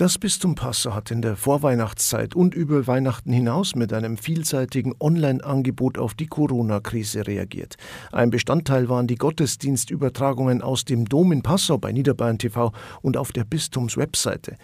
Das Bistum Passau hat in der Vorweihnachtszeit und über Weihnachten hinaus mit einem vielseitigen Online-Angebot auf die Corona-Krise reagiert. Ein Bestandteil waren die Gottesdienstübertragungen aus dem Dom in Passau bei Niederbayern TV und auf der Bistumswebseite.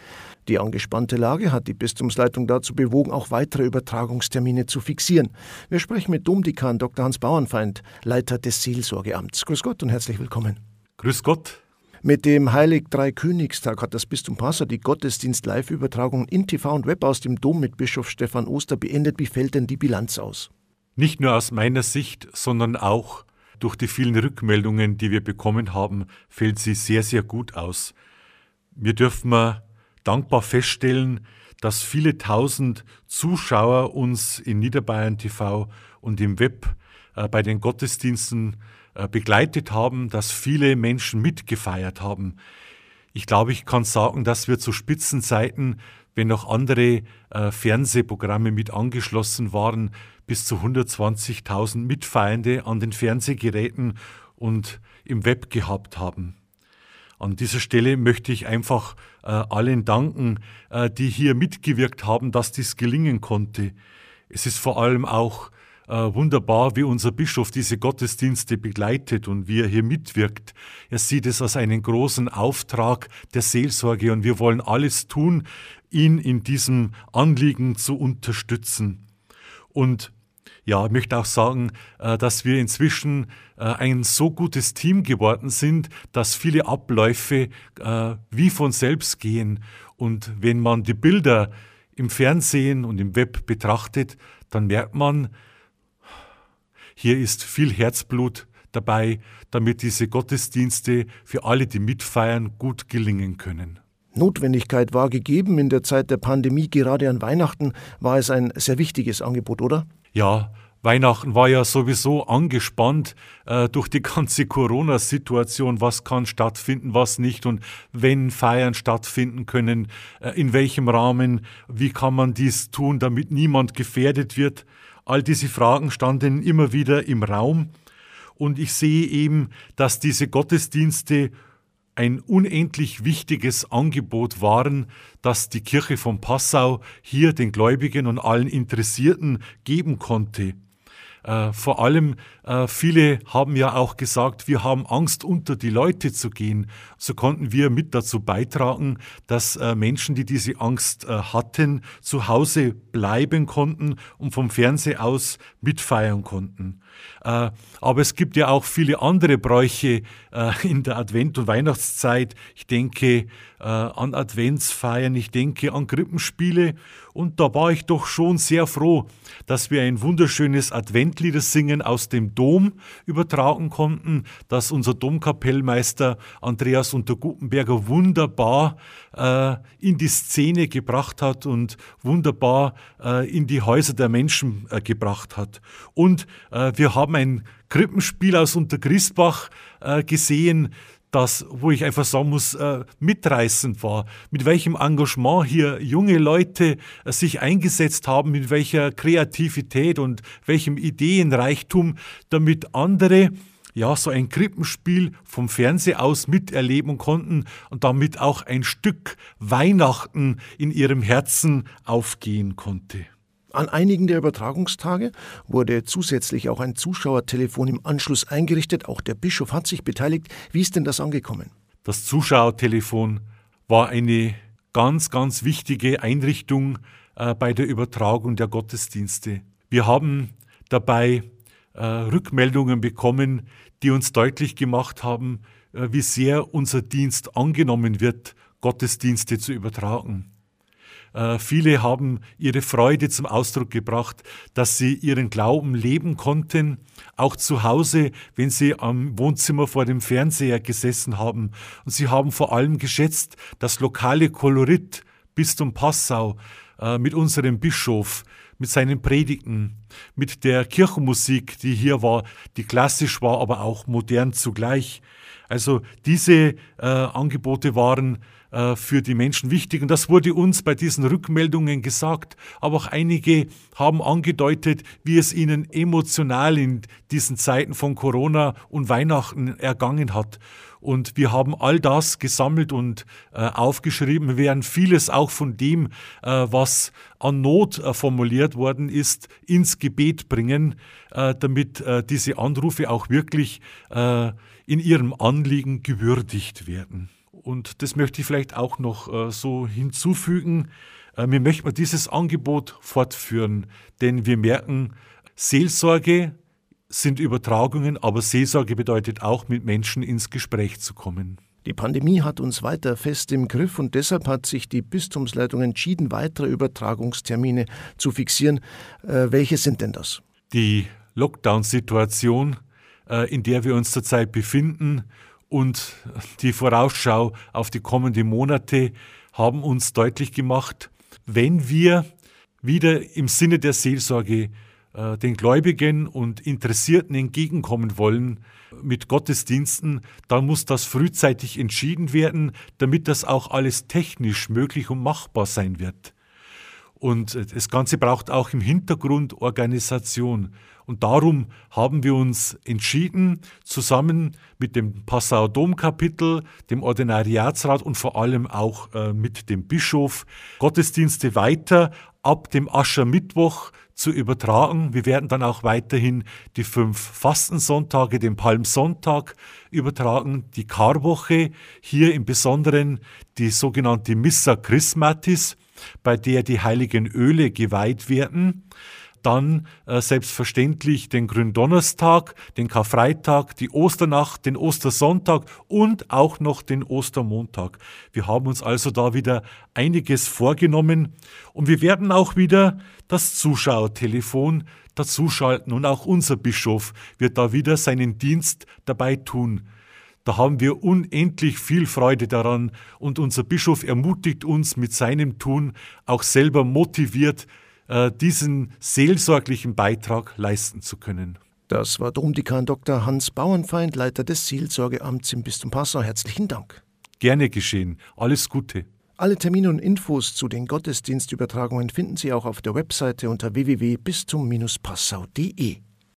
Die angespannte Lage hat die Bistumsleitung dazu bewogen, auch weitere Übertragungstermine zu fixieren. Wir sprechen mit Domdekan Dr. Hans Bauernfeind, Leiter des Seelsorgeamts. Grüß Gott und herzlich willkommen. Grüß Gott. Mit dem Heilig Dreikönigstag hat das Bistum Passau die Gottesdienst-Live-Übertragung in TV und Web aus dem Dom mit Bischof Stefan Oster beendet. Wie fällt denn die Bilanz aus? Nicht nur aus meiner Sicht, sondern auch durch die vielen Rückmeldungen, die wir bekommen haben, fällt sie sehr, sehr gut aus. Wir dürfen dankbar feststellen, dass viele tausend Zuschauer uns in Niederbayern TV und im Web äh, bei den Gottesdiensten begleitet haben, dass viele Menschen mitgefeiert haben. Ich glaube, ich kann sagen, dass wir zu Spitzenzeiten, wenn noch andere äh, Fernsehprogramme mit angeschlossen waren, bis zu 120.000 Mitfeiernde an den Fernsehgeräten und im Web gehabt haben. An dieser Stelle möchte ich einfach äh, allen danken, äh, die hier mitgewirkt haben, dass dies gelingen konnte. Es ist vor allem auch äh, wunderbar, wie unser Bischof diese Gottesdienste begleitet und wie er hier mitwirkt. Er sieht es als einen großen Auftrag der Seelsorge und wir wollen alles tun, ihn in diesem Anliegen zu unterstützen. Und ja, ich möchte auch sagen, äh, dass wir inzwischen äh, ein so gutes Team geworden sind, dass viele Abläufe äh, wie von selbst gehen. Und wenn man die Bilder im Fernsehen und im Web betrachtet, dann merkt man, hier ist viel Herzblut dabei, damit diese Gottesdienste für alle, die mitfeiern, gut gelingen können. Notwendigkeit war gegeben in der Zeit der Pandemie, gerade an Weihnachten war es ein sehr wichtiges Angebot, oder? Ja, Weihnachten war ja sowieso angespannt äh, durch die ganze Corona-Situation. Was kann stattfinden, was nicht und wenn Feiern stattfinden können, äh, in welchem Rahmen, wie kann man dies tun, damit niemand gefährdet wird. All diese Fragen standen immer wieder im Raum und ich sehe eben, dass diese Gottesdienste ein unendlich wichtiges Angebot waren, das die Kirche von Passau hier den Gläubigen und allen Interessierten geben konnte. Äh, vor allem äh, viele haben ja auch gesagt, wir haben Angst, unter die Leute zu gehen. So konnten wir mit dazu beitragen, dass äh, Menschen, die diese Angst äh, hatten, zu Hause bleiben konnten und vom Fernseher aus mitfeiern konnten. Äh, aber es gibt ja auch viele andere Bräuche äh, in der Advent- und Weihnachtszeit. Ich denke an Adventsfeiern, ich denke an Krippenspiele und da war ich doch schon sehr froh, dass wir ein wunderschönes Adventlieder singen aus dem Dom übertragen konnten, das unser Domkapellmeister Andreas Untergutenberger wunderbar äh, in die Szene gebracht hat und wunderbar äh, in die Häuser der Menschen äh, gebracht hat. Und äh, wir haben ein Krippenspiel aus Untergrisbach äh, gesehen, das, wo ich einfach sagen muss, äh, mitreißend war. Mit welchem Engagement hier junge Leute äh, sich eingesetzt haben, mit welcher Kreativität und welchem Ideenreichtum, damit andere ja, so ein Krippenspiel vom Fernseher aus miterleben konnten und damit auch ein Stück Weihnachten in ihrem Herzen aufgehen konnte. An einigen der Übertragungstage wurde zusätzlich auch ein Zuschauertelefon im Anschluss eingerichtet. Auch der Bischof hat sich beteiligt. Wie ist denn das angekommen? Das Zuschauertelefon war eine ganz, ganz wichtige Einrichtung äh, bei der Übertragung der Gottesdienste. Wir haben dabei äh, Rückmeldungen bekommen, die uns deutlich gemacht haben, äh, wie sehr unser Dienst angenommen wird, Gottesdienste zu übertragen. Äh, viele haben ihre Freude zum Ausdruck gebracht, dass sie ihren Glauben leben konnten, auch zu Hause, wenn sie am Wohnzimmer vor dem Fernseher gesessen haben. Und sie haben vor allem geschätzt das lokale Kolorit Bistum Passau äh, mit unserem Bischof, mit seinen Predigten, mit der Kirchenmusik, die hier war, die klassisch war, aber auch modern zugleich. Also diese äh, Angebote waren für die Menschen wichtig. Und das wurde uns bei diesen Rückmeldungen gesagt. Aber auch einige haben angedeutet, wie es ihnen emotional in diesen Zeiten von Corona und Weihnachten ergangen hat. Und wir haben all das gesammelt und äh, aufgeschrieben. Wir werden vieles auch von dem, äh, was an Not äh, formuliert worden ist, ins Gebet bringen, äh, damit äh, diese Anrufe auch wirklich äh, in ihrem Anliegen gewürdigt werden. Und das möchte ich vielleicht auch noch so hinzufügen. wir möchten dieses Angebot fortführen, denn wir merken, Seelsorge sind Übertragungen, aber Seelsorge bedeutet auch, mit Menschen ins Gespräch zu kommen. Die Pandemie hat uns weiter fest im Griff und deshalb hat sich die Bistumsleitung entschieden, weitere Übertragungstermine zu fixieren. Äh, welche sind denn das? Die Lockdown-Situation, äh, in der wir uns zurzeit befinden und die Vorausschau auf die kommenden Monate haben uns deutlich gemacht, wenn wir wieder im Sinne der Seelsorge äh, den Gläubigen und Interessierten entgegenkommen wollen mit Gottesdiensten, dann muss das frühzeitig entschieden werden, damit das auch alles technisch möglich und machbar sein wird. Und äh, das Ganze braucht auch im Hintergrund Organisation. Und darum haben wir uns entschieden, zusammen mit dem Passau Domkapitel, dem Ordinariatsrat und vor allem auch äh, mit dem Bischof Gottesdienste weiter ab dem Aschermittwoch zu übertragen. Wir werden dann auch weiterhin die fünf Fastensonntage, den Palmsonntag übertragen, die Karwoche, hier im Besonderen die sogenannte Missa Chrismatis, bei der die heiligen Öle geweiht werden dann äh, selbstverständlich den Gründonnerstag, den Karfreitag, die Osternacht, den Ostersonntag und auch noch den Ostermontag. Wir haben uns also da wieder einiges vorgenommen und wir werden auch wieder das Zuschauertelefon dazuschalten und auch unser Bischof wird da wieder seinen Dienst dabei tun. Da haben wir unendlich viel Freude daran und unser Bischof ermutigt uns mit seinem Tun auch selber motiviert, äh, diesen seelsorglichen Beitrag leisten zu können. Das war Domdekan Dr. Hans Bauernfeind, Leiter des Seelsorgeamts im Bistum Passau. Herzlichen Dank. Gerne geschehen. Alles Gute. Alle Termine und Infos zu den Gottesdienstübertragungen finden Sie auch auf der Webseite unter www.bistum-passau.de.